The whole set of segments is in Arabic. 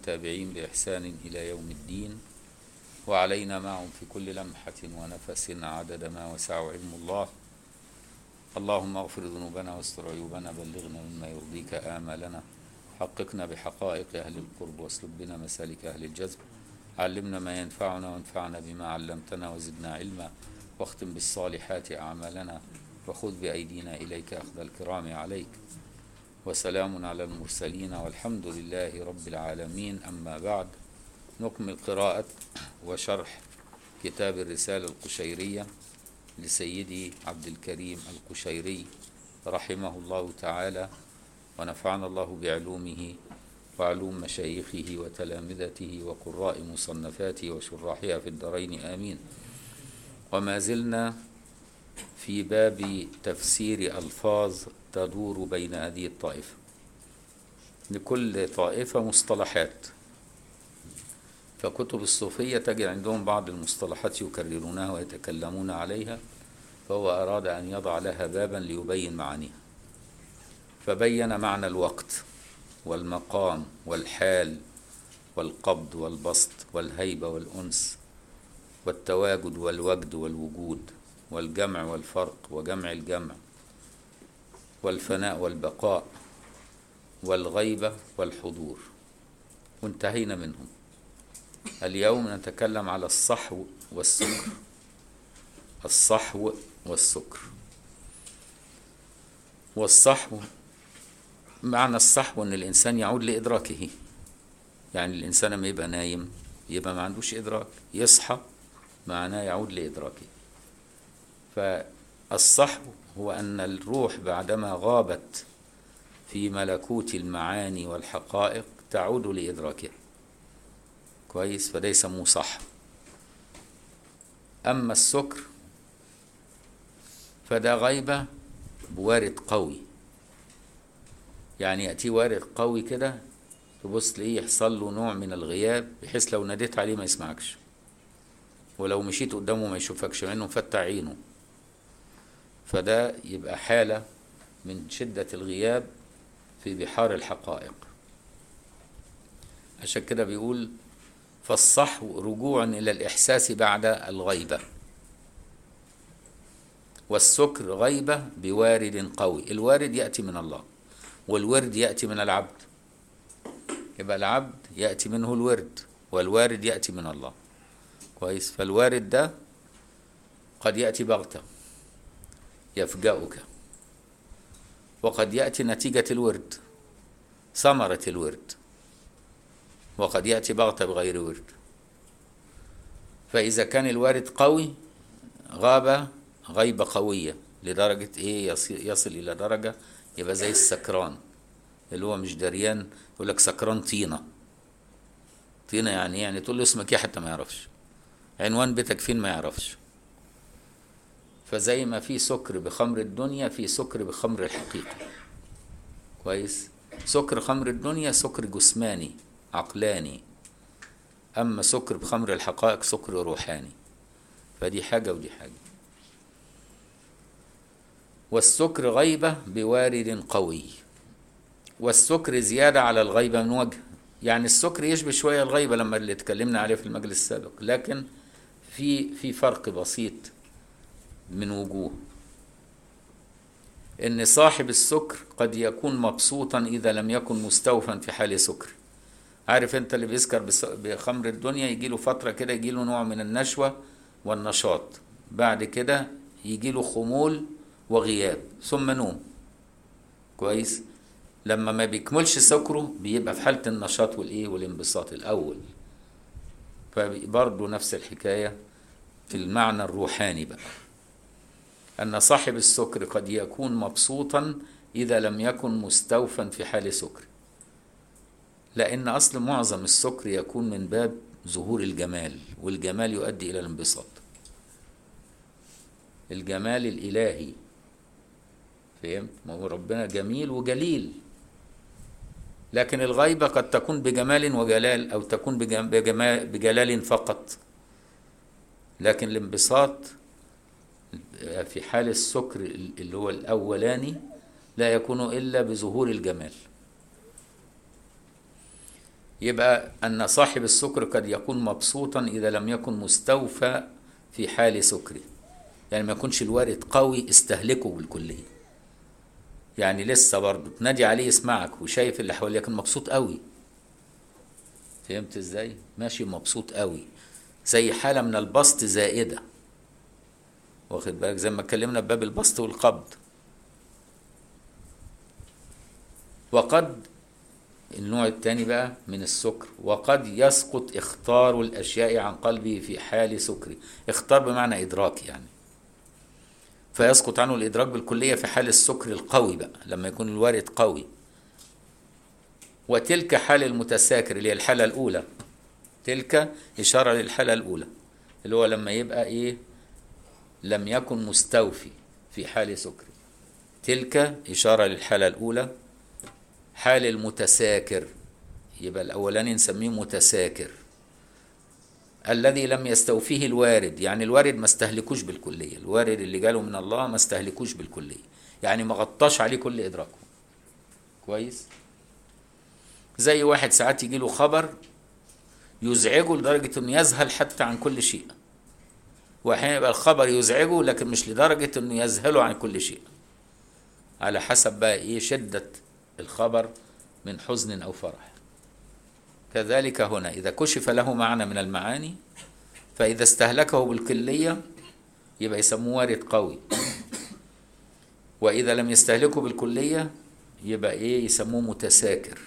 والتابعين بإحسان إلى يوم الدين وعلينا معهم في كل لمحة ونفس عدد ما وسع علم الله. اللهم اغفر ذنوبنا واستر عيوبنا بلغنا مما يرضيك آمالنا حققنا بحقائق أهل القرب واسلك بنا مسالك أهل الجذب. علمنا ما ينفعنا وانفعنا بما علمتنا وزدنا علما. واختم بالصالحات أعمالنا وخذ بأيدينا إليك أخذ الكرام عليك. وسلام على المرسلين والحمد لله رب العالمين. أما بعد نكمل قراءة وشرح كتاب الرسالة القشيرية لسيدي عبد الكريم القشيري رحمه الله تعالى ونفعنا الله بعلومه وعلوم مشايخه وتلامذته وقراء مصنفاته وشراحها في الدارين. آمين. وما زلنا في باب تفسير ألفاظ تدور بين هذه الطائفة. لكل طائفة مصطلحات. فكتب الصوفية تجد عندهم بعض المصطلحات يكررونها ويتكلمون عليها فهو أراد أن يضع لها بابا ليبين معانيها. فبين معنى الوقت والمقام والحال والقبض والبسط والهيبة والأنس والتواجد والوجد والوجود والجمع والفرق وجمع الجمع. والفناء والبقاء والغيبة والحضور. وانتهينا منهم. اليوم نتكلم على الصحو والسكر. الصحو والسكر. والصحو معنى الصحو إن الإنسان يعود لإدراكه. يعني الإنسان لما يبقى نايم يبقى ما عندوش إدراك. يصحى معناه يعود لإدراكه. فالصحو هو أن الروح بعدما غابت في ملكوت المعاني والحقائق تعود لإدراكها. كويس؟ فده يسموه صح أما السكر فده غيبة بوارد قوي. يعني يأتي وارد قوي كده تبص تلاقيه يحصل له نوع من الغياب بحيث لو ناديت عليه ما يسمعكش. ولو مشيت قدامه ما يشوفكش إنه مفتح عينه. فده يبقى حالة من شدة الغياب في بحار الحقائق. عشان كده بيقول فالصحو رجوع إلى الإحساس بعد الغيبة والسكر غيبة بوارد قوي. الوارد يأتي من الله والورد يأتي من العبد. يبقى العبد يأتي منه الورد والوارد يأتي من الله. كويس؟ فالوارد ده قد يأتي بغتة. يفجأك وقد يأتي نتيجة الورد ثمرة الورد. وقد يأتي بغتة بغير ورد. فإذا كان الوارد قوي غاب غيبة قوية لدرجة إيه؟ يصل إلى درجة يبقى زي السكران. اللي هو مش دريان يقول لك سكران طينة. طينة يعني يعني تقول له اسمك إيه حتى ما يعرفش. عنوان بيتك فين ما يعرفش. فزي ما في سكر بخمر الدنيا في سكر بخمر الحقيقة. كويس؟ سكر خمر الدنيا سكر جسماني عقلاني. أما سكر بخمر الحقائق سكر روحاني. فدي حاجة ودي حاجة. والسكر غيبة بوارد قوي. والسكر زيادة على الغيبة من وجه. يعني السكر يشبه شوية الغيبة لما اللي اتكلمنا عليه في المجلس السابق. لكن في في فرق بسيط. من وجوه. إن صاحب السكر قد يكون مبسوطا إذا لم يكن مستوفا في حال سكر. عارف أنت اللي بيسكر بخمر الدنيا يجي له فترة كده يجي له نوع من النشوة والنشاط. بعد كده يجي له خمول وغياب ثم نوم. كويس؟ لما ما بيكملش سكره بيبقى في حالة النشاط والإيه والانبساط الأول. فبرضه نفس الحكاية في المعنى الروحاني بقى. أن صاحب السكر قد يكون مبسوطا إذا لم يكن مستوفا في حال سكر لأن أصل معظم السكر يكون من باب ظهور الجمال والجمال يؤدي إلى الانبساط. الجمال الإلهي فهمت؟ ما هو ربنا جميل وجليل. لكن الغيبة قد تكون بجمال وجلال أو تكون بجمال بجلال فقط. لكن الانبساط في حال السكر اللي هو الأولاني لا يكون إلا بظهور الجمال. يبقى أن صاحب السكر قد يكون مبسوطا إذا لم يكن مستوفى في حال سكره. يعني ما يكونش الوارد قوي استهلكه بالكلية. يعني لسه برضه تنادي عليه يسمعك وشايف اللي حواليه لكن مبسوط قوي. فهمت إزاي؟ ماشي مبسوط قوي. زي حالة من البسط زائدة. واخد بالك؟ زي ما اتكلمنا بباب البسط والقبض. وقد النوع الثاني بقى من السكر وقد يسقط اختار الاشياء عن قلبه في حال سكره. اختار بمعنى ادراك يعني. فيسقط عنه الادراك بالكلية في حال السكر القوي بقى لما يكون الوارد قوي. وتلك حال المتساكر اللي هي الحالة الأولى. تلك إشارة للحالة الأولى اللي هو لما يبقى إيه؟ لم يكن مستوفي في حال سكر. تلك إشارة للحالة الأولى. حال المتساكر. يبقى الأولاني نسميه متساكر. الذي لم يستوفيه الوارد. يعني الوارد ما استهلكوش بالكلية. الوارد اللي جاله من الله ما استهلكوش بالكلية. يعني ما غطاش عليه كل إدراكه. كويس؟ زي واحد ساعات يجي له خبر يزعجه لدرجة إنه يذهل حتى عن كل شيء. واحيانا يبقى الخبر يزعجه لكن مش لدرجة إنه يذهله عن كل شيء. على حسب بقى إيه شدة الخبر من حزن أو فرح. كذلك هنا إذا كشف له معنى من المعاني فإذا استهلكه بالكلية يبقى يسموه وارد قوي. وإذا لم يستهلكه بالكلية يبقى إيه يسموه متساكر.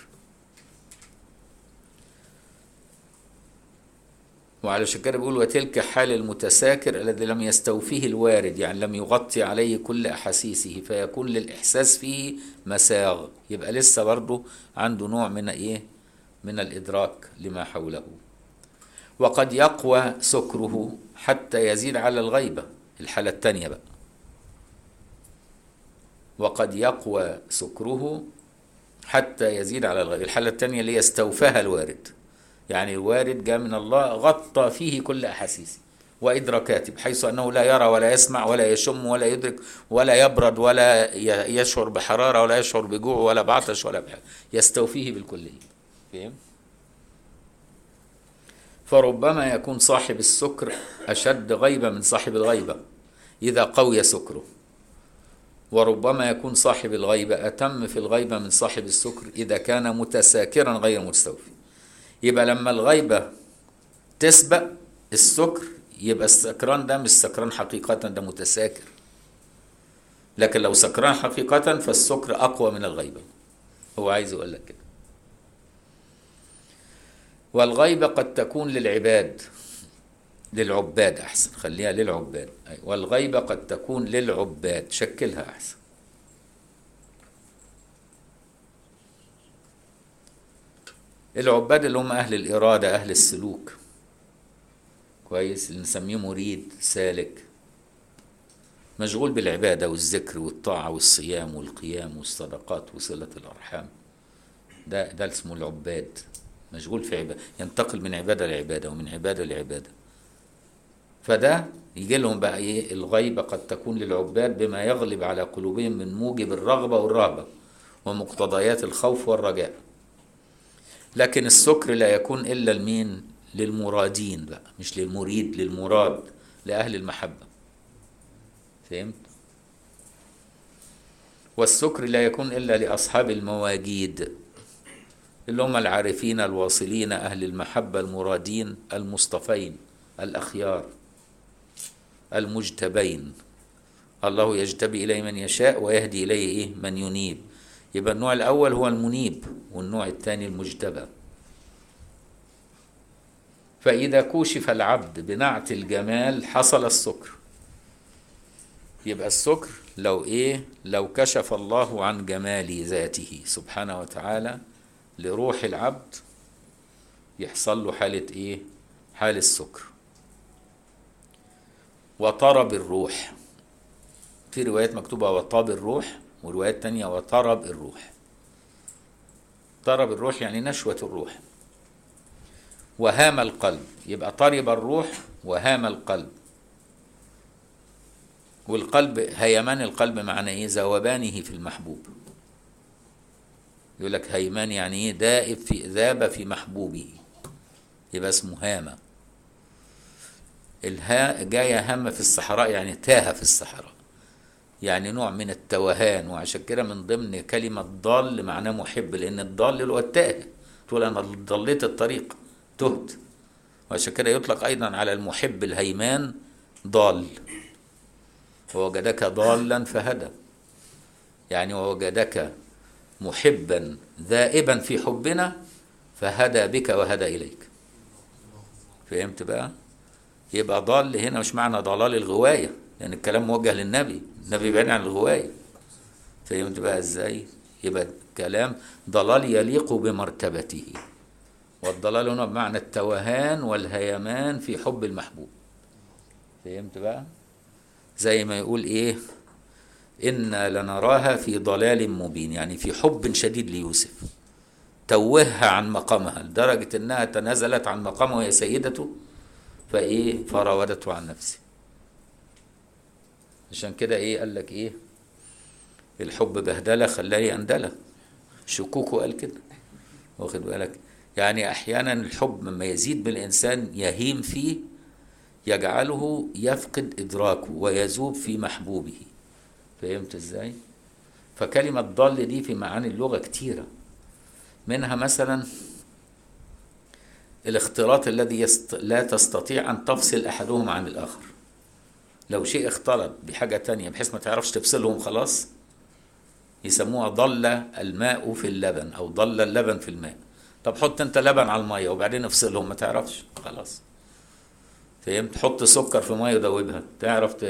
وعلى كده بيقول وتلك حال المتساكر الذي لم يستوفيه الوارد يعني لم يغطي عليه كل أحاسيسه فيكون للإحساس فيه مساغ. يبقى لسه برضه عنده نوع من إيه؟ من الإدراك لما حوله. وقد يقوى سكره حتى يزيد على الغيبة. الحالة الثانية بقى. وقد يقوى سكره حتى يزيد على الغيبة. الحالة الثانية اللي يستوفاها الوارد. يعني الوارد جاء من الله غطى فيه كل أحاسيسه وإدراكاته بحيث أنه لا يرى ولا يسمع ولا يشم ولا يدرك ولا يبرد ولا يشعر بحرارة ولا يشعر بجوع ولا بعطش ولا بحاجة. يستوفيه بالكلية فهم؟ فربما يكون صاحب السكر أشد غيبة من صاحب الغيبة إذا قوي سكره. وربما يكون صاحب الغيبة أتم في الغيبة من صاحب السكر إذا كان متساكرا غير مستوفي. يبقى لما الغيبة تسبق السكر يبقى السكران ده مش سكران حقيقة ده متساكر. لكن لو سكران حقيقة فالسكر أقوى من الغيبة. هو عايز يقول لك كده. والغيبة قد تكون للعباد للعباد أحسن. خليها للعباد. والغيبة قد تكون للعباد. شكلها أحسن. العباد اللي هم أهل الإرادة أهل السلوك. كويس؟ اللي نسميه مريد سالك. مشغول بالعبادة والذكر والطاعة والصيام والقيام والصدقات وصلة الأرحام. ده ده اسمه العباد. مشغول في عبادة ينتقل من عبادة لعبادة ومن عبادة لعبادة. فده يجي لهم بقى إيه؟ الغيبة قد تكون للعباد بما يغلب على قلوبهم من موجب الرغبة والرهبة ومقتضيات الخوف والرجاء. لكن السكر لا يكون إلا لمين؟ للمرادين بقى مش للمريد للمراد لأهل المحبة. فهمت؟ والسكر لا يكون إلا لأصحاب المواجيد اللي هم العارفين الواصلين أهل المحبة المرادين المصطفين الأخيار المجتبين. الله يجتبي إليه من يشاء ويهدي إليه إيه؟ من ينيب. يبقى النوع الأول هو المنيب والنوع الثاني المجتبى. فإذا كوشف العبد بنعت الجمال حصل السكر. يبقى السكر لو إيه؟ لو كشف الله عن جمال ذاته سبحانه وتعالى لروح العبد يحصل له حالة إيه؟ حال السكر. وطرب الروح. في روايات مكتوبة وطاب الروح. وروايات تانية وطرب الروح. طرب الروح يعني نشوة الروح. وهام القلب. يبقى طرب الروح وهام القلب. والقلب هيمان القلب معنى إيه؟ ذوبانه في المحبوب. يقول لك هيمان يعني إيه؟ دائب في ذاب في محبوبه. يبقى اسمه هامة الهاء جاية هم في الصحراء يعني تاه في الصحراء. يعني نوع من التوهان وعشان كده من ضمن كلمة ضال معناه محب لأن الضال اللي هو التائه تقول أنا ضليت الطريق تهت. وعشان كده يطلق أيضا على المحب الهيمان ضال. ووجدك ضالا فهدى. يعني ووجدك محبا ذائبا في حبنا فهدى بك وهدى إليك. فهمت بقى؟ يبقى ضال هنا مش معنى ضلال الغواية. لأن الكلام موجه للنبي النبي بعيد عن الغواية. فهمت بقى إزاي؟ يبقى كلام ضلال يليق بمرتبته. والضلال هنا بمعنى التوهان والهيمان في حب المحبوب. فهمت بقى؟ زي ما يقول إيه؟ إنا لنراها في ضلال مبين يعني في حب شديد ليوسف. توهها عن مقامها لدرجة إنها تنازلت عن مقامه وهي سيدته فإيه؟ فراودته عن نفسه. عشان كده إيه؟ قال لك إيه؟ الحب بهدلة خلاني أندلة شكوكو قال كده. واخد بالك؟ يعني أحيانا الحب لما يزيد بالإنسان يهيم فيه يجعله يفقد إدراكه ويذوب في محبوبه. فهمت إزاي؟ فكلمة ضل دي في معاني اللغة كتيرة. منها مثلا الاختلاط الذي يست... لا تستطيع أن تفصل أحدهم عن الآخر. لو شيء اختلط بحاجة تانية بحيث ما تعرفش تفصلهم خلاص يسموها ضل الماء في اللبن أو ضل اللبن في الماء. طب حط أنت لبن على المية وبعدين افصلهم ما تعرفش خلاص. فهمت؟ حط سكر في مية ودوبها تعرف ت...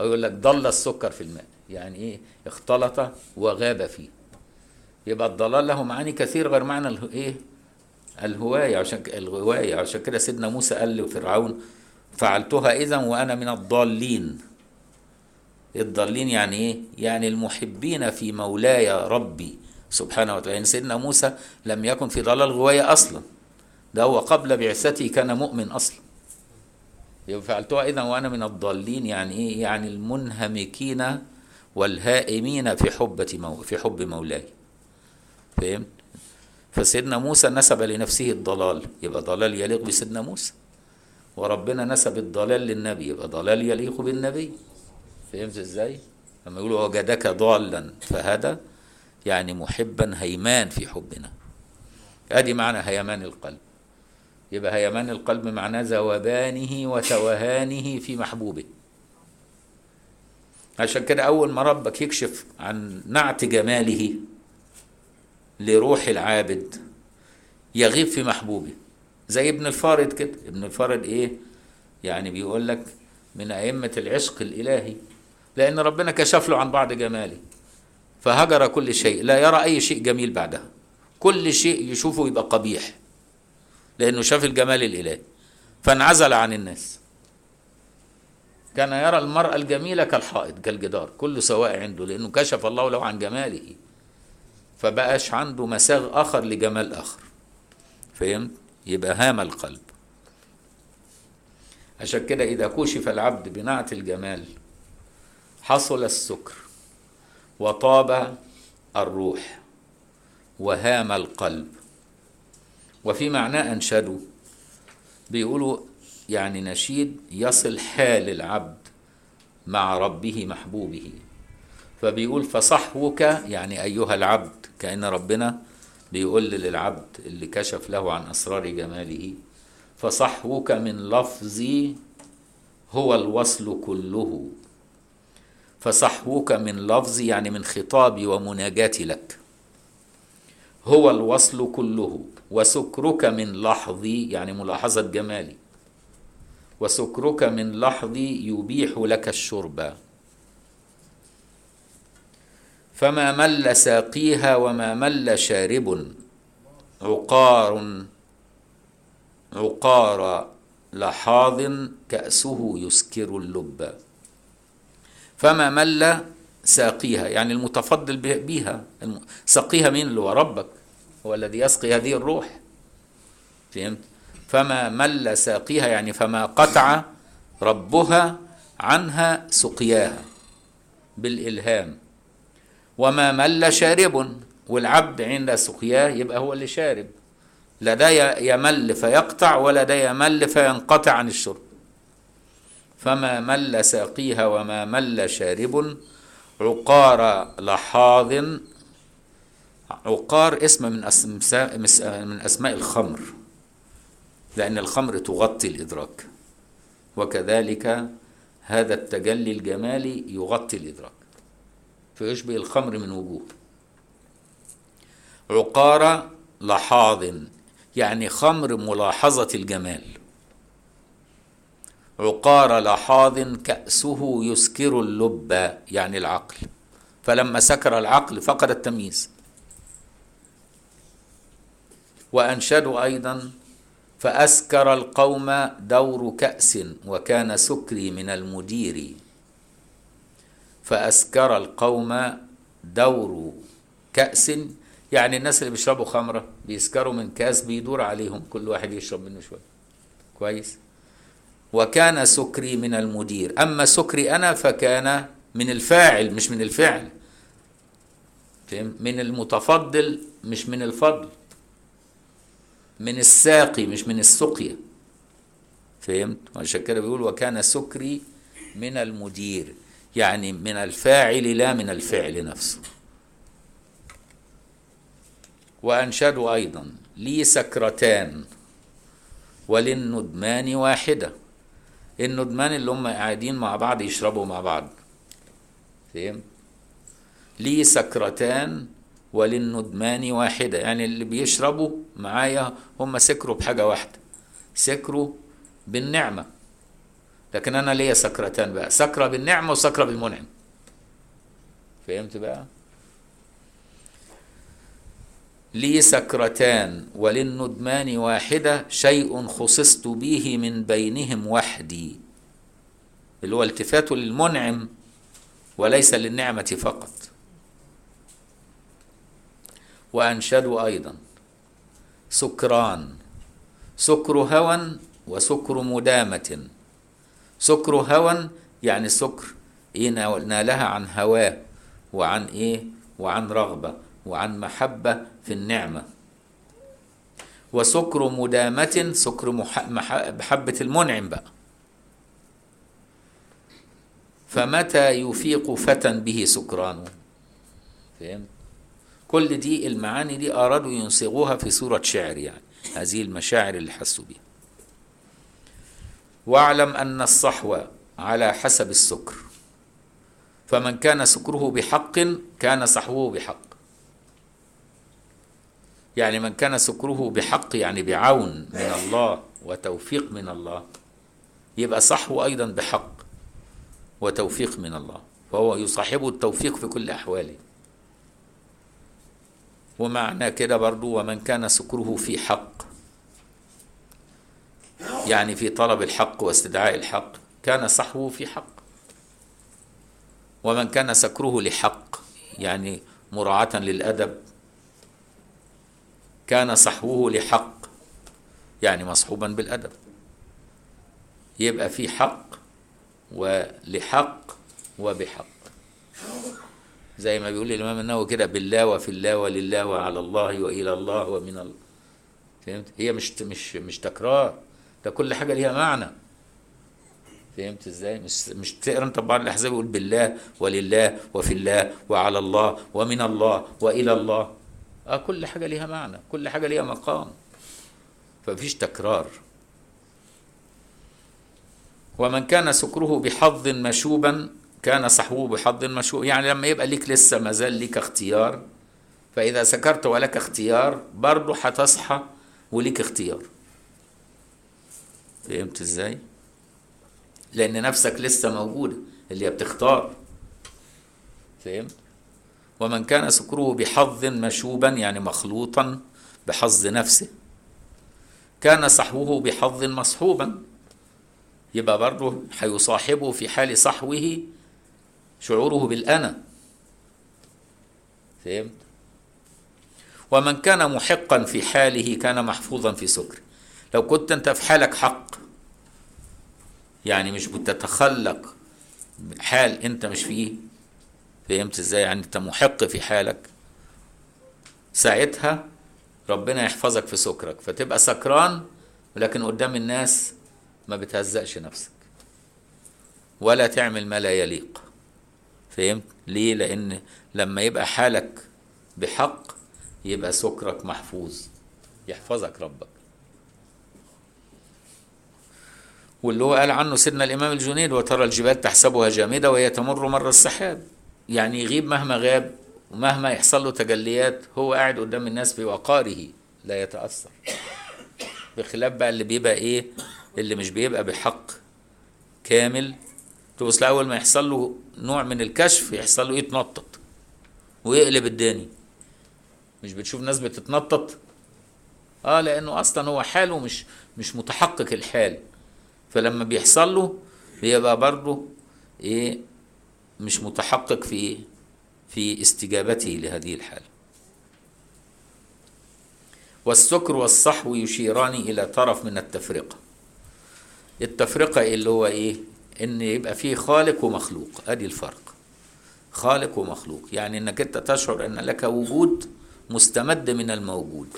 أو يقول لك ضل السكر في الماء. يعني إيه؟ اختلط وغاب فيه. يبقى الضلال له معاني كثير غير معنى اله... إيه؟ الهواية. عشان الهواية عشان كده سيدنا موسى قال لفرعون فعلتها إذا وأنا من الضالين. الضالين يعني إيه؟ يعني المحبين في مولاي ربي. سبحانه وتعالى. يعني سيدنا موسى لم يكن في ضلال غواية أصلا. ده هو قبل بعثته كان مؤمن يبقى فعلتها إذا وأنا من الضالين يعني إيه؟ يعني المنهمكين والهائمين في حبة مو في حب مولاي. فهمت؟ فسيدنا موسى نسب لنفسه الضلال. يبقى ضلال يليق بسيدنا موسى. وربنا نسب الضلال للنبي يبقى ضلال يليق بالنبي. فهمت إزاي؟ لما يقولوا وجدك ضالا فهدى يعني محبا هيمان في حبنا. أدي معنى هيمان القلب. يبقى هيمان القلب معناه ذوبانه وتوهانه في محبوبه. عشان كده أول ما ربك يكشف عن نعت جماله لروح العابد يغيب في محبوبه. زي ابن الفارد كده. ابن الفارد إيه؟ يعني بيقول لك من أئمة العشق الإلهي. لأن ربنا كشف له عن بعض جماله فهجر كل شيء. لا يرى أي شيء جميل بعدها. كل شيء يشوفه يبقى قبيح لأنه شاف الجمال الإلهي. فانعزل عن الناس. كان يرى المرأة الجميلة كالحائط كالجدار. كله سواء عنده لأنه كشف الله له عن جماله. فبقاش عنده مساغ آخر لجمال آخر. فهمت؟ يبقى هام القلب. عشان كده إذا كشف العبد بنعت الجمال حصل السكر وطاب الروح وهام القلب. وفي معناه أنشدوا بيقولوا يعني نشيد يصل حال العبد مع ربه محبوبه. فبيقول فصحوك يعني أيها العبد كأن ربنا بيقول للعبد اللي كشف له عن أسرار جماله فصحوك من لفظي هو الوصل كله. فصحوك من لفظي يعني من خطابي ومناجاتي لك. هو الوصل كله. وسكرك من لحظي يعني ملاحظة جمالي. وسكرك من لحظي يبيح لك الشرب. فما مل ساقيها وما مل شارب عقار عقار لحاظ كأسه يسكر اللب. فما مل ساقيها يعني المتفضل بها سقيها مين اللي هو ربك؟ هو الذي يسقي هذه الروح. فهمت؟ فما مل ساقيها يعني فما قطع ربها عنها سقياها بالإلهام. وما مل شارب والعبد عند سقياه يبقى هو اللي شارب. لا ده يمل فيقطع ولا ده يمل فينقطع عن الشرب. فما مل ساقيها وما مل شارب عقار لحاظ. عقار اسم من من أسماء الخمر. لأن الخمر تغطي الإدراك. وكذلك هذا التجلي الجمالي يغطي الإدراك. فيشبه الخمر من وجوه. عقار لحاظ يعني خمر ملاحظة الجمال. عقار لحاظ كأسه يسكر اللب يعني العقل. فلما سكر العقل فقد التمييز. وأنشدوا أيضا فأسكر القوم دور كأس وكان سكري من المدير. فأسكر القوم دور كأس. يعني الناس اللي بيشربوا خمرة بيسكروا من كأس بيدور عليهم كل واحد يشرب منه شوية. كويس؟ وكان سكري من المدير. أما سكري أنا فكان من الفاعل مش من الفعل؟ من المتفضل مش من الفضل. من الساقي مش من السقيا. فهمت؟ عشان كده بيقول وكان سكري من المدير. يعني من الفاعل لا من الفعل نفسه. وأنشدوا أيضا لي سكرتان وللندمان واحدة. الندمان اللي هم قاعدين مع بعض يشربوا مع بعض. فهم؟ لي سكرتان وللندمان واحدة. يعني اللي بيشربوا معايا هم سكروا بحاجة واحدة. سكروا بالنعمة. لكن أنا ليا سكرتان بقى. سكرة بالنعمة وسكرة بالمنعم. فهمت بقى؟ لي سكرتان وللندمان واحدة شيء خصصت به من بينهم وحدي. اللي هو التفات للمنعم وليس للنعمة فقط. وأنشدوا أيضا. سكران. سكر هوى وسكر مدامة. سكر هوى يعني سكر إيه نالها عن هواه وعن إيه وعن رغبة وعن محبة في النعمة. وسكر مدامة سكر مح... مح... محبة المنعم بقى. فمتى يفيق فتى به سكرانه فهمت؟ كل دي المعاني دي أرادوا ينصغوها في صورة شعر يعني هذه المشاعر اللي حسوا بها واعلم أن الصحو على حسب السكر. فمن كان سكره بحق كان صحوه بحق. يعني من كان سكره بحق يعني بعون من الله وتوفيق من الله يبقى صحوه أيضا بحق وتوفيق من الله. فهو يصاحبه التوفيق في كل أحواله. ومعنى كده برضو ومن كان سكره في حق يعني في طلب الحق واستدعاء الحق كان صحوه في حق. ومن كان سكره لحق يعني مراعاة للأدب كان صحوه لحق يعني مصحوبا بالأدب. يبقى في حق ولحق وبحق. زي ما بيقول الإمام النووي كده بالله وفي الله ولله وعلى الله وإلى الله ومن الله. فهمت؟ هي مش مش مش تكرار. ده كل حاجة ليها معنى. فهمت إزاي؟ مش مش تقرا انت بعض الأحزاب يقول بالله ولله وفي الله وعلى الله ومن الله وإلى الله. آه كل حاجة ليها معنى كل حاجة ليها مقام. فمفيش تكرار. ومن كان سكره بحظ مشوبا كان صحوه بحظ مشوب. يعني لما يبقى ليك لسه ما زال ليك اختيار فإذا سكرت ولك اختيار برضه هتصحى وليك اختيار. فهمت إزاي؟ لأن نفسك لسه موجوده اللي هي بتختار. فهمت ومن كان سكره بحظ مشوبا يعني مخلوطا بحظ نفسه. كان صحوه بحظ مصحوبا. يبقى برضه هيصاحبه في حال صحوه شعوره بالأنا. فهمت؟ ومن كان محقا في حاله كان محفوظا في سكره. لو كنت انت في حالك حق يعني مش بتتخلق حال انت مش فيه فهمت إزاي؟ يعني انت محق في حالك ساعتها ربنا يحفظك في سكرك فتبقى سكران ولكن قدام الناس ما بتهزقش نفسك ولا تعمل ما لا يليق فهمت؟ ليه؟ لأن لما يبقى حالك بحق يبقى سكرك محفوظ يحفظك ربك. واللي هو قال عنه سيدنا الإمام الجنيد وترى الجبال تحسبها جامدة وهي تمر مر السحاب. يعني يغيب مهما غاب ومهما يحصل له تجليات هو قاعد قدام الناس في وقاره لا يتأثر. بخلاف بقى اللي بيبقى إيه؟ اللي مش بيبقى بحق كامل. تبص اول ما يحصل له نوع من الكشف يحصل له يتنطط ويقلب الدنيا مش بتشوف ناس بتتنطط؟ آه لأنه أصلا هو حاله مش مش متحقق الحال. فلما بيحصل له بيبقى برضه إيه مش متحقق في في استجابته لهذه الحالة. والسكر والصحو يشيران إلى طرف من التفرقة. التفرقة اللي هو إيه إن يبقى فيه خالق ومخلوق. أدي الفرق. خالق ومخلوق. يعني إنك أنت تشعر إن لك وجود مستمد من الموجود.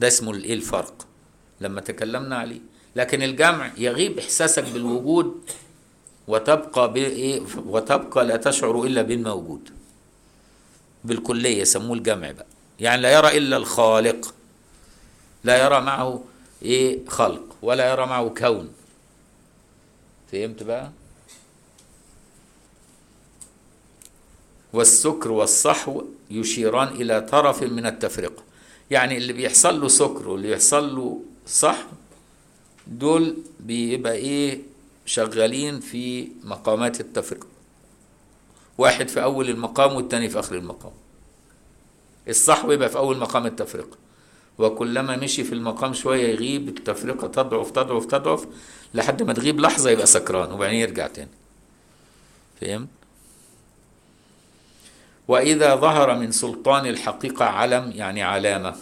ده اسمه الايه الفرق. لما تكلمنا عليه. لكن الجمع يغيب إحساسك بالوجود وتبقى بايه وتبقى لا تشعر إلا بالموجود. بالكلية يسموه الجمع بقى. يعني لا يرى إلا الخالق لا يرى معه إيه خلق ولا يرى معه كون. فهمت بقى؟ والسكر والصحو يشيران إلى طرف من التفرقة. يعني اللي بيحصل له سكر واللي بيحصل له صحو دول بيبقى إيه شغالين في مقامات التفرقة. واحد في أول المقام والتاني في آخر المقام. الصحو يبقى في أول مقام التفرقة. وكلما مشي في المقام شوية يغيب التفرقة تضعف تضعف تضعف لحد ما تغيب لحظة يبقى سكران وبعدين يرجع تاني. فهمت؟ وإذا ظهر من سلطان الحقيقة علم يعني علامة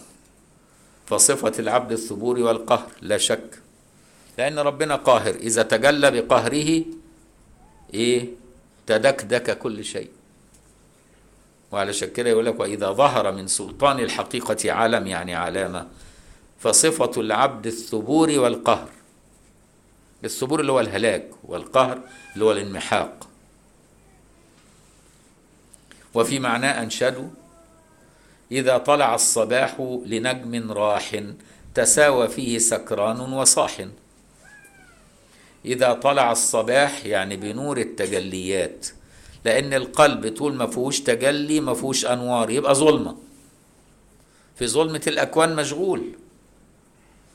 فصفة العبد الثبور والقهر لا شك لأن ربنا قاهر. إذا تجلى بقهره إيه؟ تدكدك كل شيء. وعلشان كده يقول لك وإذا ظهر من سلطان الحقيقة علم يعني علامة فصفة العبد الثبور والقهر. الثبور اللي هو الهلاك والقهر اللي هو الانمحاق. وفي معناه أنشدوا إذا طلع الصباح لنجم راح تساوى فيه سكران وصاح. إذا طلع الصباح يعني بنور التجليات لأن القلب طول ما فيهوش تجلي ما فيهوش أنوار يبقى ظلمة. في ظلمة الأكوان مشغول.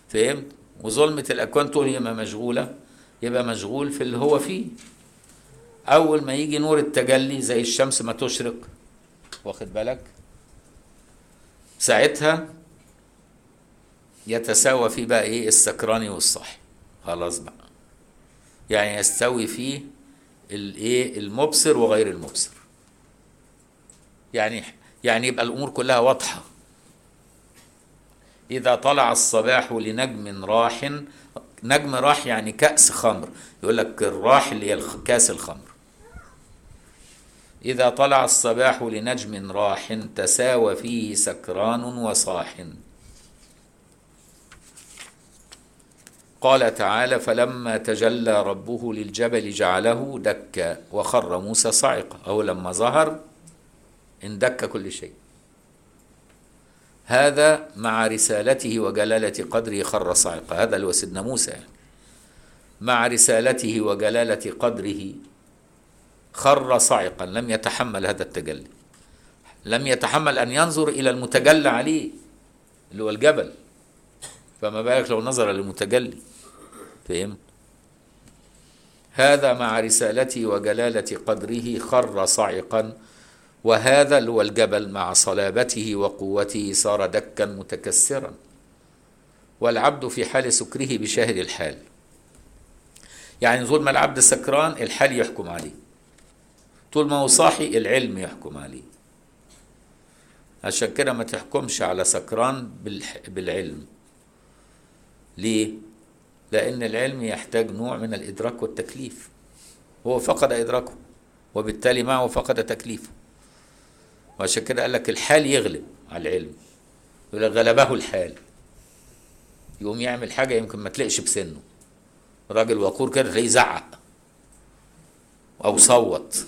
فهمت؟ وظلمة الأكوان طول ما مشغولة يبقى مشغول في اللي هو فيه. أول ما يجي نور التجلي زي الشمس ما تشرق واخد بالك؟ ساعتها يتساوى فيه بقى إيه؟ السكراني والصاحي خلاص بقى. يعني يستوي فيه الايه المبصر وغير المبصر. يعني يعني يبقى الأمور كلها واضحة. إذا طلع الصباح لنجم راح نجم راح يعني كأس خمر. يقول لك الراح اللي هي كأس الخمر. إذا طلع الصباح لنجم راح تساوى فيه سكران وصاح. قال تعالى فلما تجلى ربه للجبل جعله دكا وخر موسى صعقا أو لما ظهر اندك كل شيء. هذا مع رسالته وجلالة قدره خر صعقا هذا اللي هو سيدنا موسى. يعني. مع رسالته وجلالة قدره خر صعقا لم يتحمل هذا التجلي. لم يتحمل أن ينظر إلى المتجلى عليه اللي هو الجبل. فما بالك لو نظر للمتجلي. فهمت؟ هذا مع رسالته وجلالة قدره خر صعقا وهذا هو الجبل مع صلابته وقوته صار دكا متكسرا. والعبد في حال سكره بشاهد الحال. يعني طول ما العبد سكران الحال يحكم عليه. طول ما هو صاحي العلم يحكم عليه. عشان كده ما تحكمش على سكران بالعلم. ليه؟ لأن العلم يحتاج نوع من الإدراك والتكليف. هو فقد إدراكه وبالتالي معه فقد تكليفه. وعشان كده قال لك الحال يغلب على العلم. يقول لك غلبه الحال. يقوم يعمل حاجة يمكن ما تلاقيش بسنه. راجل وقور كده تلاقيه زعق أو صوت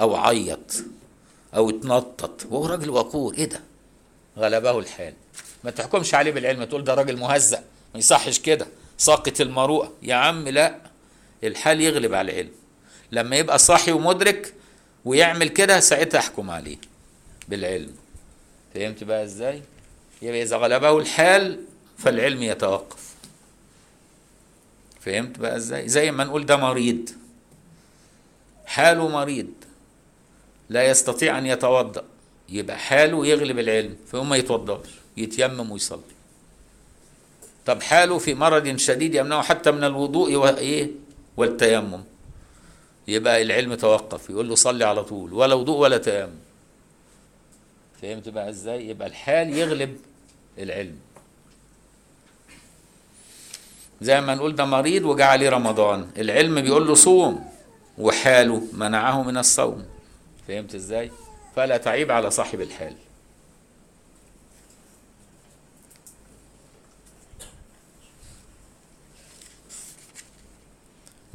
أو عيط أو اتنطط. وهو راجل وقور. إيه ده؟ غلبه الحال. ما تحكمش عليه بالعلم تقول ده راجل مهزأ ما يصحش كده. ساقط المروءة. يا عم لا الحال يغلب على العلم. لما يبقى صاحي ومدرك ويعمل كده ساعتها أحكم عليه بالعلم. فهمت بقى إزاي؟ يبقى إذا غلبه الحال فالعلم يتوقف. فهمت بقى إزاي؟ زي ما نقول ده مريض. حاله مريض. لا يستطيع أن يتوضأ. يبقى حاله يغلب العلم فهم ما يتوضأش. يتيمم ويصلي. طب حاله في مرض شديد يمنعه حتى من الوضوء وايه والتيمم. يبقى العلم توقف يقول له صلي على طول ولا وضوء ولا تيمم. فهمت بقى إزاي؟ يبقى الحال يغلب العلم. زي ما نقول ده مريض وجاء عليه رمضان. العلم بيقول له صوم وحاله منعه من الصوم. فهمت إزاي؟ فلا تعيب على صاحب الحال.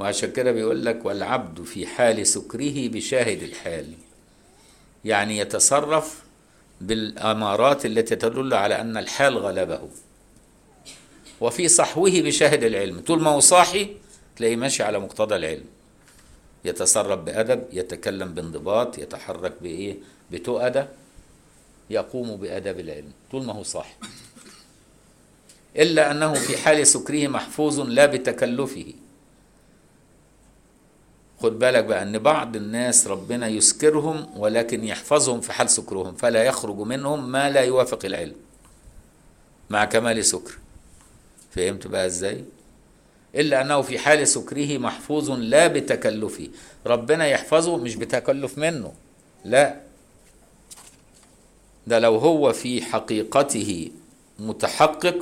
وعشان كده بيقول لك والعبد في حال سكره بشاهد الحال. يعني يتصرف بالأمارات التي تدل على أن الحال غلبه. وفي صحوه بشاهد العلم. طول ما هو صاحي تلاقيه ماشي على مقتضى العلم. يتصرف بأدب يتكلم بانضباط يتحرك بإيه؟ بتؤدة. يقوم بأدب العلم. طول ما هو صاحي. إلا أنه في حال سكره محفوظ لا بتكلفه. خد بالك بقى إن بعض الناس ربنا يسكرهم ولكن يحفظهم في حال سكرهم فلا يخرج منهم ما لا يوافق العلم. مع كمال سكر. فهمت بقى إزاي؟ إلا أنه في حال سكره محفوظ لا بتكلفه. ربنا يحفظه مش بتكلف منه. لا. ده لو هو في حقيقته متحقق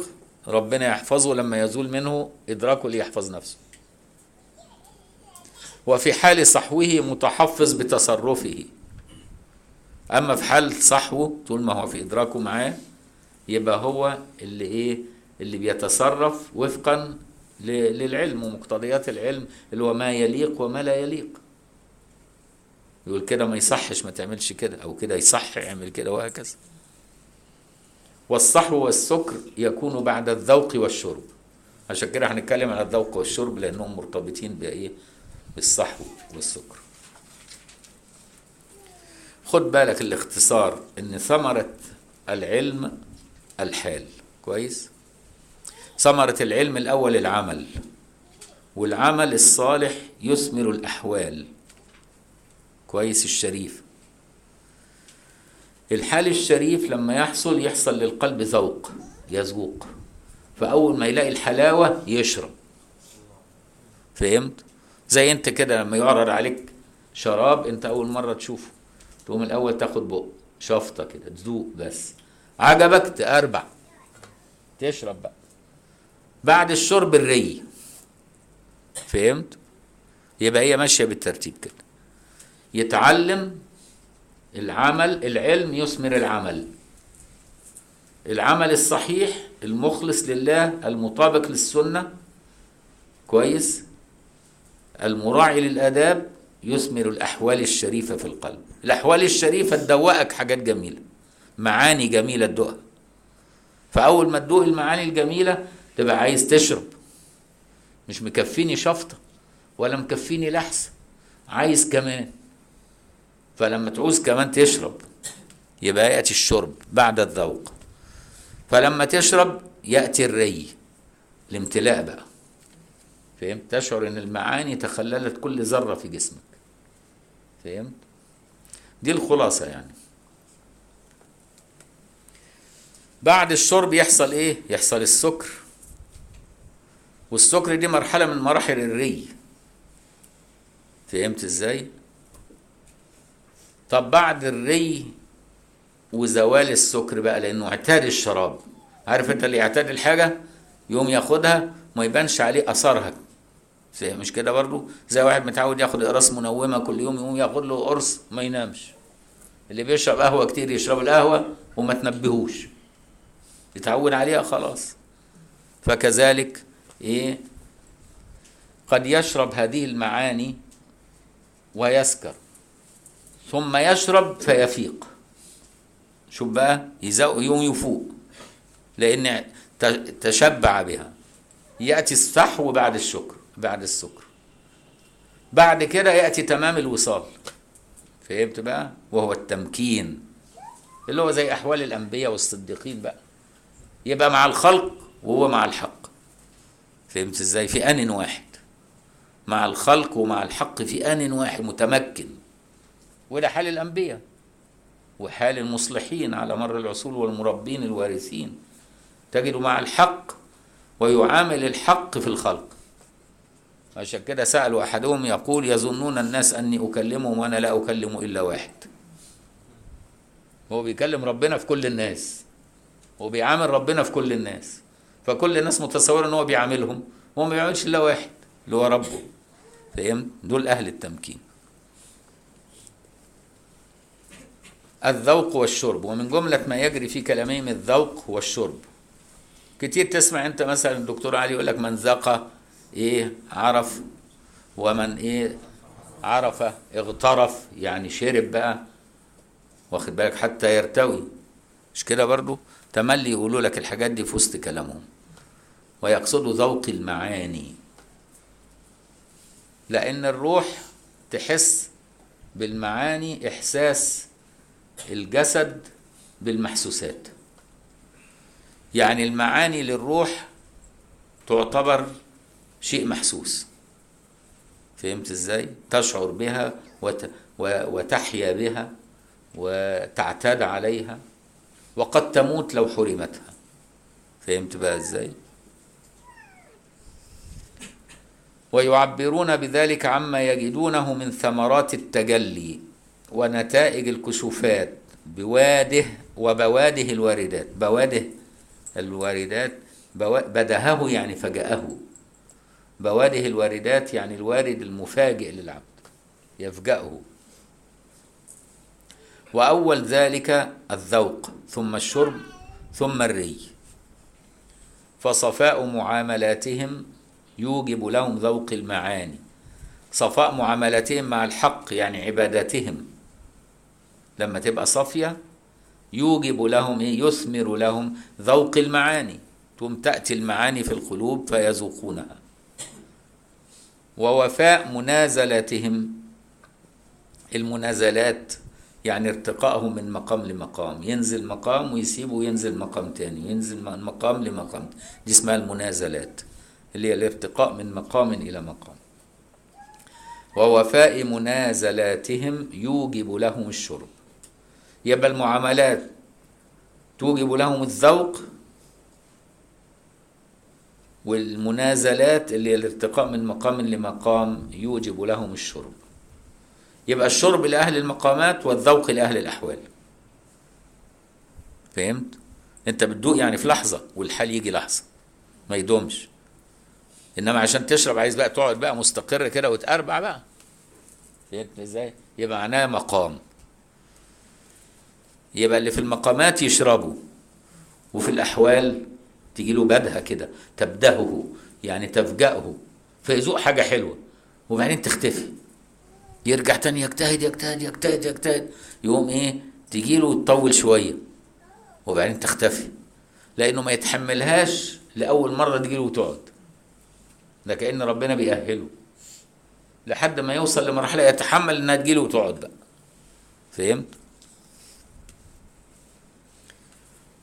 ربنا يحفظه لما يزول منه إدراكه ليحفظ نفسه. وفي حال صحوه متحفظ بتصرفه. أما في حال صحوه طول ما هو في إدراكه معاه يبقى هو اللي إيه؟ اللي بيتصرف وفقا للعلم ومقتضيات العلم اللي هو ما يليق وما لا يليق. يقول كده ما يصحش ما تعملش كده أو كده يصح يعمل كده وهكذا. والصحو والسكر يكون بعد الذوق والشرب. عشان كده هنتكلم على الذوق والشرب لأنهم مرتبطين بإيه؟ بالصحو والسكر. خد بالك الاختصار إن ثمرة العلم الحال. كويس؟ ثمرة العلم الأول العمل والعمل الصالح يثمر الأحوال. كويس الشريف. الحال الشريف لما يحصل يحصل للقلب ذوق يذوق. فأول ما يلاقي الحلاوة يشرب. فهمت؟ زي انت كده لما يعرض عليك شراب انت أول مرة تشوفه. تقوم الأول تاخد بق شفطة كده تذوق بس. عجبك تأربع تشرب بقى. بعد الشرب الري. فهمت؟ يبقى هي ماشية بالترتيب كده. يتعلم العمل العلم يثمر العمل. العمل الصحيح المخلص لله المطابق للسنة. كويس؟ المراعي للآداب يثمر الأحوال الشريفة في القلب. الأحوال الشريفة تدوقك حاجات جميلة. معاني جميلة تدوقها فأول ما تدوق المعاني الجميلة تبقى عايز تشرب. مش مكفيني شفطة ولا مكفيني لحسة. عايز كمان. فلما تعوز كمان تشرب يبقى يأتي الشرب بعد الذوق. فلما تشرب يأتي الري. الامتلاء بقى. فهمت؟ تشعر إن المعاني تخللت كل ذرة في جسمك. فهمت؟ دي الخلاصة يعني. بعد الشرب يحصل إيه؟ يحصل السكر. والسكر دي مرحلة من مراحل الري. فهمت إزاي؟ طب بعد الري وزوال السكر بقى لأنه اعتاد الشراب. عارف أنت اللي يعتاد الحاجة؟ يوم ياخدها ما يبانش عليه أثرها. مش كده برضو؟ زي واحد متعود ياخد اقراص منومة كل يوم يقوم ياخد له قرص ما ينامش. اللي بيشرب قهوة كتير يشرب القهوة وما تنبهوش. يتعود عليها خلاص. فكذلك إيه؟ قد يشرب هذه المعاني ويسكر. ثم يشرب فيفيق. شوف بقى يوم يفوق. لأن تشبع بها. يأتي السحو بعد الشكر. بعد السكر. بعد كده يأتي تمام الوصال. فهمت بقى؟ وهو التمكين. اللي هو زي أحوال الأنبياء والصديقين بقى. يبقى مع الخلق وهو مع الحق. فهمت إزاي؟ في آن واحد. مع الخلق ومع الحق في آن واحد متمكن. وده حال الأنبياء. وحال المصلحين على مر العصور والمربين الوارثين. تجد مع الحق ويعامل الحق في الخلق. عشان كده سألوا أحدهم يقول يظنون الناس أني أكلمهم وأنا لا أكلم إلا واحد. هو بيكلم ربنا في كل الناس. وبيعامل ربنا في كل الناس. فكل الناس متصورة إن هو بيعاملهم. هو ما بيعملش إلا واحد اللي هو ربه. فهمت؟ دول أهل التمكين. الذوق والشرب. ومن جملة ما يجري في كلامهم الذوق والشرب. كتير تسمع أنت مثلا الدكتور علي يقول لك من ذاق إيه عرف ومن إيه عرف اغترف يعني شرب بقى. واخد بالك؟ حتى يرتوي. مش كده برضو؟ تملي يقولوا لك الحاجات دي في وسط كلامهم. ويقصدوا ذوق المعاني. لأن الروح تحس بالمعاني إحساس الجسد بالمحسوسات. يعني المعاني للروح تعتبر شيء محسوس. فهمت إزاي؟ تشعر بها وت... و... وتحيا بها وتعتاد عليها وقد تموت لو حرمتها. فهمت بقى إزاي؟ ويعبرون بذلك عما يجدونه من ثمرات التجلي ونتائج الكشوفات بواده وبواده الواردات. بواده الواردات. بدهه يعني فجأه. بواده الواردات يعني الوارد المفاجئ للعبد يفجأه. وأول ذلك الذوق ثم الشرب ثم الري. فصفاء معاملاتهم يوجب لهم ذوق المعاني. صفاء معاملاتهم مع الحق يعني عبادتهم لما تبقى صافية يوجب لهم إيه؟ يثمر لهم ذوق المعاني. ثم تأتي المعاني في القلوب فيذوقونها. ووفاء منازلاتهم المنازلات يعني ارتقائهم من مقام لمقام. ينزل مقام ويسيبه وينزل مقام تاني. ينزل من مقام لمقام. دي اسمها المنازلات اللي هي الارتقاء من مقام إلى مقام. ووفاء منازلاتهم يوجب لهم الشرب. يبقى المعاملات توجب لهم الذوق والمنازلات اللي الارتقاء من مقام لمقام يوجب لهم الشرب. يبقى الشرب لأهل المقامات والذوق لأهل الأحوال. فهمت؟ أنت بتدوق يعني في لحظة والحال يجي لحظة. ما يدومش. إنما عشان تشرب عايز بقى تقعد بقى مستقر كده وتقربع بقى. فهمت إزاي؟ يبقى معناها مقام. يبقى اللي في المقامات يشربوا. وفي الأحوال تيجي له بدهة كده تبدهه يعني تفجأه فيذوق حاجة حلوة وبعدين تختفي. يرجع تاني يجتهد يجتهد يجتهد يجتهد يقوم إيه؟ تجي له وتطول شوية وبعدين تختفي. لأنه ما يتحملهاش لأول مرة تجي له وتقعد. ده كأن ربنا بيأهله. لحد ما يوصل لمرحلة يتحمل إنها تجيله وتقعد بقى. فهمت؟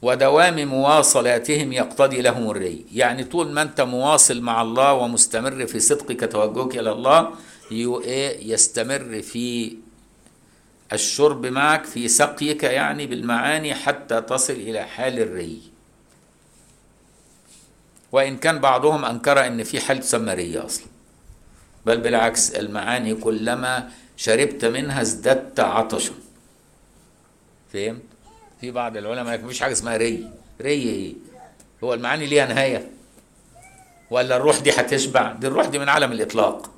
ودوام مواصلاتهم يقتضي لهم الري. يعني طول ما انت مواصل مع الله ومستمر في صدقك توجهك إلى الله يستمر في الشرب معك في سقيك يعني بالمعاني حتى تصل إلى حال الري. وإن كان بعضهم أنكر إن في حال تسمى ري أصلا. بل بالعكس المعاني كلما شربت منها ازددت عطشا. فهمت؟ في بعض العلماء مفيش حاجة اسمها ري. ري إيه؟ هو المعاني ليها نهاية. ولا الروح دي هتشبع؟ دي الروح دي من عالم الإطلاق.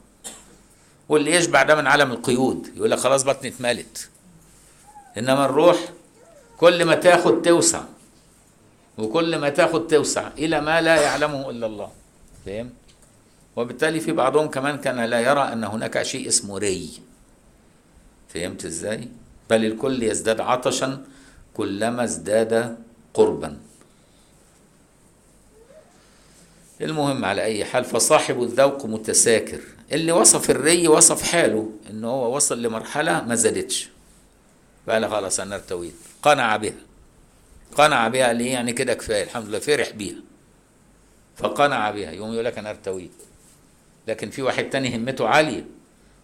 واللي يشبع ده من عالم القيود. يقول لك خلاص بطني اتملت. إنما الروح كل ما تاخد توسع وكل ما تاخد توسع إلى ما لا يعلمه إلا الله. فاهم؟ وبالتالي في بعضهم كمان كان لا يرى أن هناك شيء اسمه ري. فهمت إزاي؟ بل الكل يزداد عطشا كلما ازداد قربا. المهم على أي حال فصاحب الذوق متساكر. اللي وصف الري وصف حاله إن هو وصل لمرحلة ما زادتش. فقال خلاص أنا ارتويت. قنع بها. قنع بها ليه يعني كده كفاية الحمد لله فرح بيها. فقنع بها. يقوم يقول لك أنا ارتويت. لكن في واحد تاني همته عالية.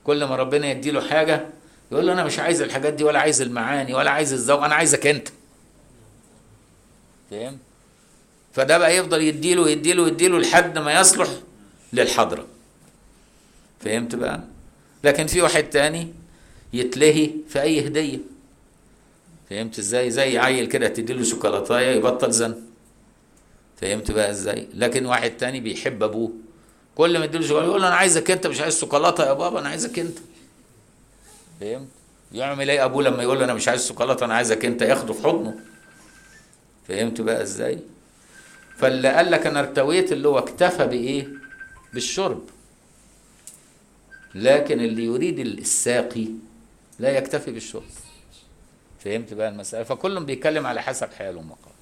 كل ما ربنا يديله حاجة يقول له أنا مش عايز الحاجات دي ولا عايز المعاني ولا عايز الذوق أنا عايزك أنت. فاهم؟ فده بقى يفضل يديله يديله يديله لحد ما يصلح للحضرة. فهمت بقى؟ لكن في واحد تاني يتلهي في أي هدية. فهمت إزاي؟ زي عيل كده تديله شوكولاتاية يبطل زن. فهمت بقى إزاي؟ لكن واحد تاني بيحب أبوه. كل ما يديله شوكولاتة يقول له أنا عايزك أنت مش عايز شوكولاتة يا بابا أنا عايزك أنت. فهمت؟ يعمل إيه أبوه لما يقول له أنا مش عايز شوكولاتة أنا عايزك أنت ياخده في حضنه. فهمت بقى إزاي؟ فاللي قال لك أنا ارتويت اللي هو اكتفى بإيه؟ بالشرب. لكن اللي يريد الساقي لا يكتفي بالشرب. فهمت بقى المسألة؟ فكلهم بيتكلم على حسب حاله ومقام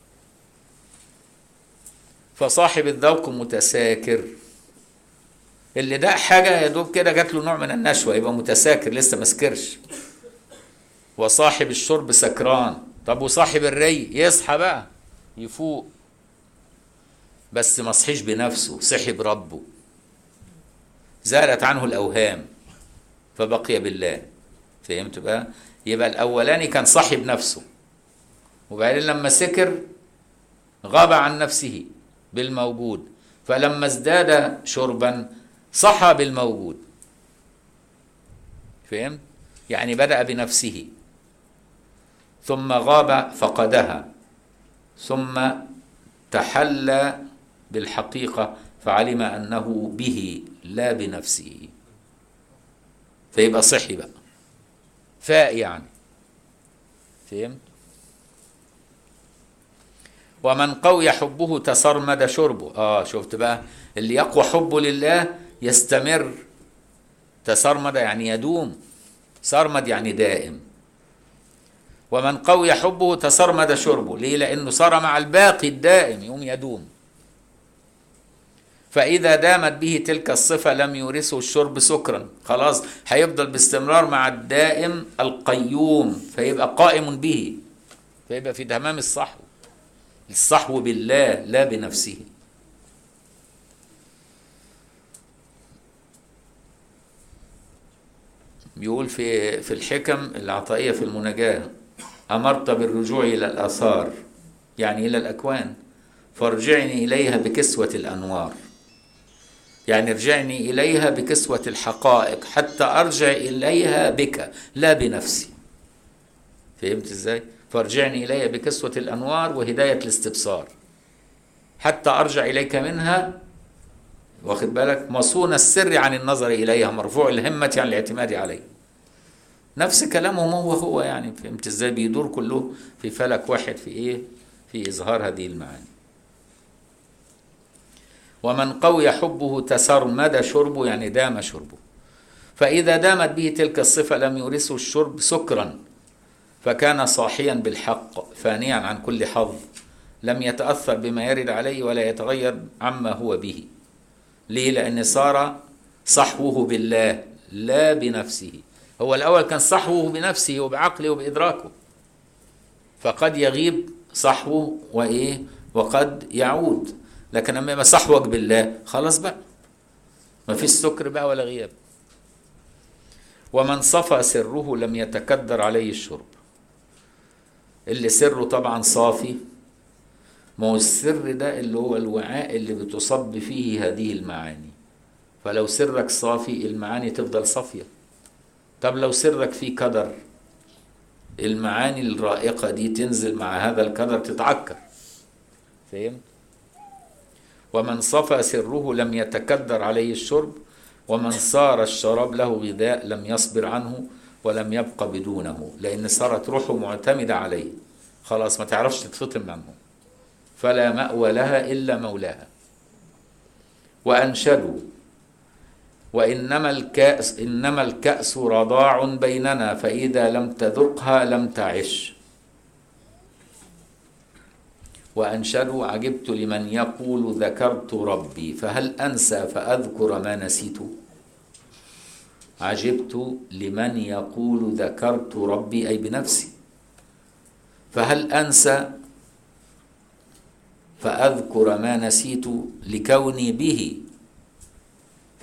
فصاحب الذوق متساكر. اللي ده حاجة يا دوب كده جات له نوع من النشوة يبقى متساكر لسه ما سكرش. وصاحب الشرب سكران. طب وصاحب الري؟ يصحى بقى. يفوق. بس ما صحيش بنفسه صحي بربه. زالت عنه الأوهام. فبقي بالله. فهمت بقى؟ يبقى الأولاني كان صاحي بنفسه وبعدين لما سكر غاب عن نفسه بالموجود. فلما ازداد شربا صحى بالموجود. فهمت؟ يعني بدأ بنفسه. ثم غاب فقدها. ثم تحلى بالحقيقة فعلم أنه به لا بنفسه. فيبقى صحي بقى. فاء يعني. فهمت؟ ومن قوي حبه تسرمد شربه. آه شفت بقى؟ اللي يقوى حبه لله يستمر. تسرمد يعني يدوم سرمد يعني دائم. ومن قوي حبه تسرمد شربه. ليه؟ لأنه صار مع الباقي الدائم يوم يدوم. فإذا دامت به تلك الصفة لم يورثه الشرب سكرا. خلاص هيفضل باستمرار مع الدائم القيوم فيبقى قائم به. فيبقى في تمام الصحو. الصحو بالله لا بنفسه. بيقول في في الحكم العطائية في المناجاة أمرت بالرجوع إلى الآثار يعني إلى الأكوان فارجعني إليها بكسوة الأنوار. يعني ارجعني إليها بكسوة الحقائق حتى أرجع إليها بك لا بنفسي. فهمت إزاي؟ فارجعني إليها بكسوة الأنوار وهداية الاستبصار. حتى أرجع إليك منها واخد بالك؟ مصون السر عن النظر إليها مرفوع الهمة عن الاعتماد عليه نفس كلامهم هو هو يعني فهمت إزاي بيدور كله في فلك واحد في إيه؟ في إظهار هذه المعاني. ومن قوي حبه تسرمد شربه يعني دام شربه. فإذا دامت به تلك الصفة لم يورثه الشرب سكرا فكان صاحيا بالحق فانيا عن كل حظ. لم يتأثر بما يرد عليه ولا يتغير عما هو به. ليه؟ لأن صار صحوه بالله لا بنفسه. هو الأول كان صحوه بنفسه وبعقله وبإدراكه. فقد يغيب صحوه وإيه؟ وقد يعود. لكن يبقى صحوك بالله خلاص بقى. ما فيش سكر بقى ولا غياب. ومن صفى سره لم يتكدر عليه الشرب. اللي سره طبعا صافي ما هو السر ده اللي هو الوعاء اللي بتصب فيه هذه المعاني. فلو سرك صافي المعاني تفضل صافية. طب لو سرك فيه كدر المعاني الرائقة دي تنزل مع هذا الكدر تتعكر. فهمت؟ ومن صفى سره لم يتكدر عليه الشرب ومن صار الشراب له غذاء لم يصبر عنه ولم يبق بدونه لأن صارت روحه معتمدة عليه. خلاص ما تعرفش تتفطم عنه. فلا مأوى لها إلا مولاها. وأنشدوا وإنما الكأس إنما الكأس رضاع بيننا فإذا لم تذقها لم تعش. وأنشدوا عجبت لمن يقول ذكرت ربي فهل أنسى فأذكر ما نسيت؟ عجبت لمن يقول ذكرت ربي أي بنفسي. فهل أنسى فأذكر ما نسيت لكوني به؟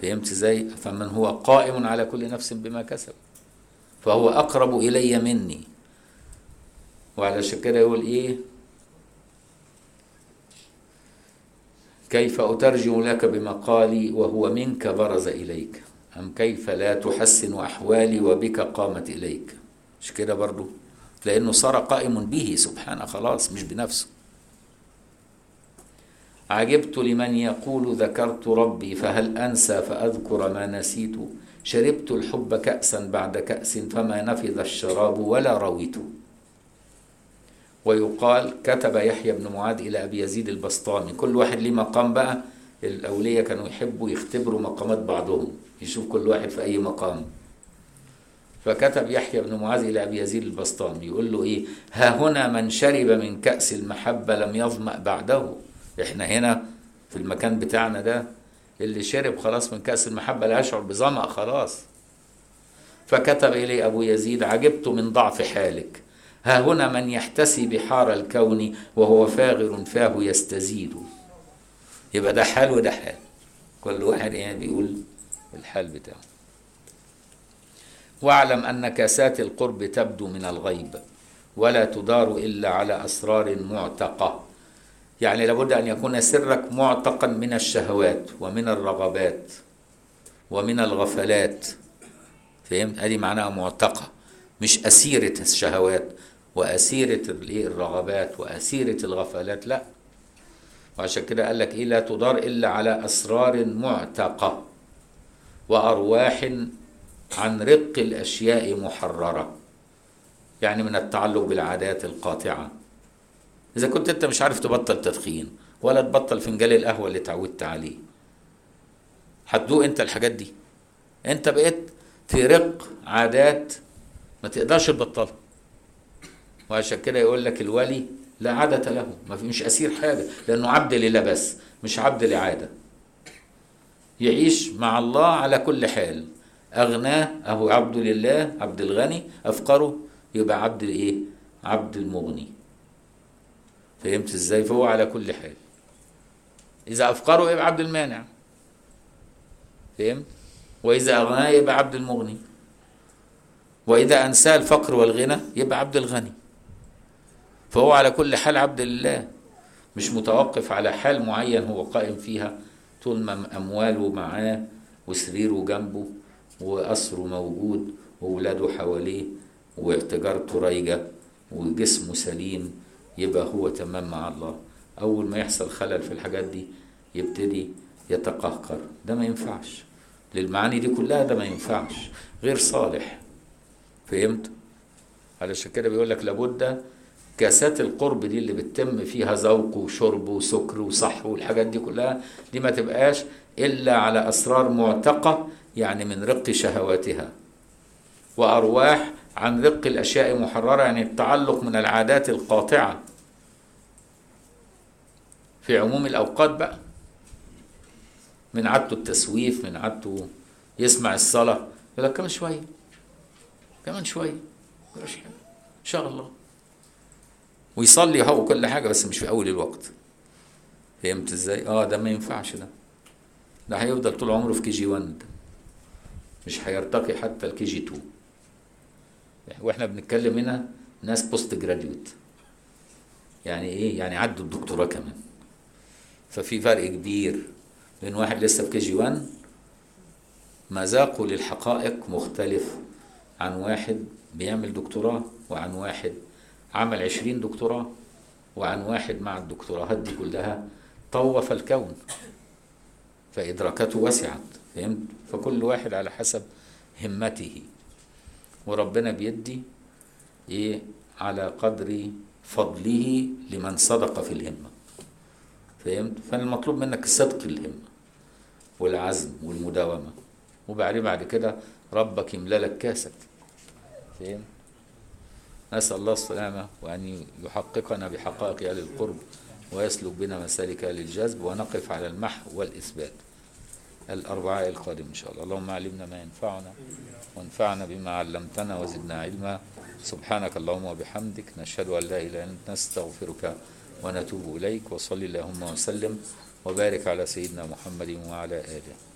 فهمت إزاي؟ فمن هو قائم على كل نفس بما كسب. فهو أقرب إلي مني. وعلى كده يقول إيه؟ كيف أترجم لك بمقالي وهو منك برز إليك؟ أم كيف لا تحسن أحوالي وبك قامت إليك؟ مش كده برضو؟ لأنه صار قائم به سبحانه خلاص مش بنفسه. عجبت لمن يقول ذكرت ربي فهل أنسى فأذكر ما نسيت؟ شربت الحب كأسا بعد كأس فما نفذ الشراب ولا رويت. ويقال كتب يحيى بن معاذ إلى أبي يزيد البسطامي كل واحد ليه مقام بقى؟ الأولية كانوا يحبوا يختبروا مقامات بعضهم يشوف كل واحد في أي مقام. فكتب يحيى بن معاذ إلى أبي يزيد البسطامي يقول له إيه؟ ها هنا من شرب من كأس المحبة لم يظمأ بعده. إحنا هنا في المكان بتاعنا ده اللي شرب خلاص من كأس المحبة لا يشعر بظمأ خلاص. فكتب إلي أبو يزيد عجبت من ضعف حالك. ها هنا من يحتسي بحار الكون وهو فاغر فاه يستزيد. يبقى ده حال وده حال. كل واحد يعني بيقول الحال بتاعه. واعلم أن كاسات القرب تبدو من الغيب ولا تدار إلا على أسرار معتقة. يعني لابد أن يكون سرك معتقا من الشهوات ومن الرغبات ومن الغفلات. فهمت؟ هذه معناها معتقة مش أسيرة الشهوات وأسيرة الرغبات وأسيرة الغفلات لا. وعشان كده قال لك إيه؟ لا تدار إلا على أسرار معتقة وأرواح عن رق الأشياء محررة. يعني من التعلق بالعادات القاطعة. إذا كنت أنت مش عارف تبطل تدخين ولا تبطل فنجان القهوة اللي اتعودت عليه. هتدوق أنت الحاجات دي. أنت بقيت في رق عادات ما تقدرش تبطلها. وعشان كده يقول لك الولي لا عادة له ما في مش أسير حاجة لأنه عبد لله بس مش عبد لعادة. يعيش مع الله على كل حال. أغناه أهو عبد لله عبد الغني أفقره يبقى عبد الإيه؟ عبد المغني. فهمت إزاي؟ فهو على كل حال. إذا أفقره يبقى عبد المانع. فهمت؟ وإذا أغناه يبقى عبد المغني. وإذا أنساه الفقر والغنى يبقى عبد الغني. فهو على كل حال عبد لله مش متوقف على حال معين هو قائم فيها. طول ما أمواله معاه وسريره جنبه وقصره موجود وولاده حواليه وتجارته رايجة وجسمه سليم يبقى هو تمام مع الله. أول ما يحصل خلل في الحاجات دي يبتدي يتقهقر. ده ما ينفعش. للمعاني دي كلها ده ما ينفعش. غير صالح. فهمت؟ علشان كده بيقول لك لابد كاسات القرب دي اللي بتتم فيها ذوق وشرب وسكر وصح والحاجات دي كلها دي ما تبقاش إلا على أسرار معتقة يعني من رق شهواتها. وأرواح عن رق الأشياء محررة يعني التعلق من العادات القاطعة. في عموم الأوقات بقى. من عادته التسويف من عادته يسمع الصلاة. يقول لك كمان شوية. كمان شوية. إن شاء الله. ويصلي هو كل حاجة بس مش في أول الوقت. فهمت إزاي؟ آه ده ما ينفعش ده. ده هيفضل طول عمره في KG 1 ده مش هيرتقي حتى ال KG 2 وإحنا بنتكلم هنا ناس post graduate يعني إيه؟ يعني عدوا الدكتوراه كمان. ففي فرق كبير بين واحد لسه في KG 1 مذاقه للحقائق مختلف عن واحد بيعمل دكتوراه وعن واحد عمل عشرين دكتوراه وعن واحد مع الدكتوراهات دي كلها طوف الكون فإدراكاته وسعت فهمت؟ فكل واحد على حسب همته. وربنا بيدي إيه؟ على قدر فضله لمن صدق في الهمة. فهمت؟ فالمطلوب منك صدق الهمة والعزم والمداومة. وبعدين بعد كده ربك يملى لك كاسك. فهمت؟ نسأل الله السلامة وأن يحققنا بحقائق أهل القرب ويسلك بنا مسالك أهل الجذب ونقف على المحو والإثبات. الأربعاء القادم إن شاء الله. اللهم علمنا ما ينفعنا وانفعنا بما علمتنا وزدنا علما. سبحانك اللهم وبحمدك. نشهد أن لا إله إلا أنت. نستغفرك ونتوب إليك وصلي اللهم وسلم وبارك على سيدنا محمد وعلى آله.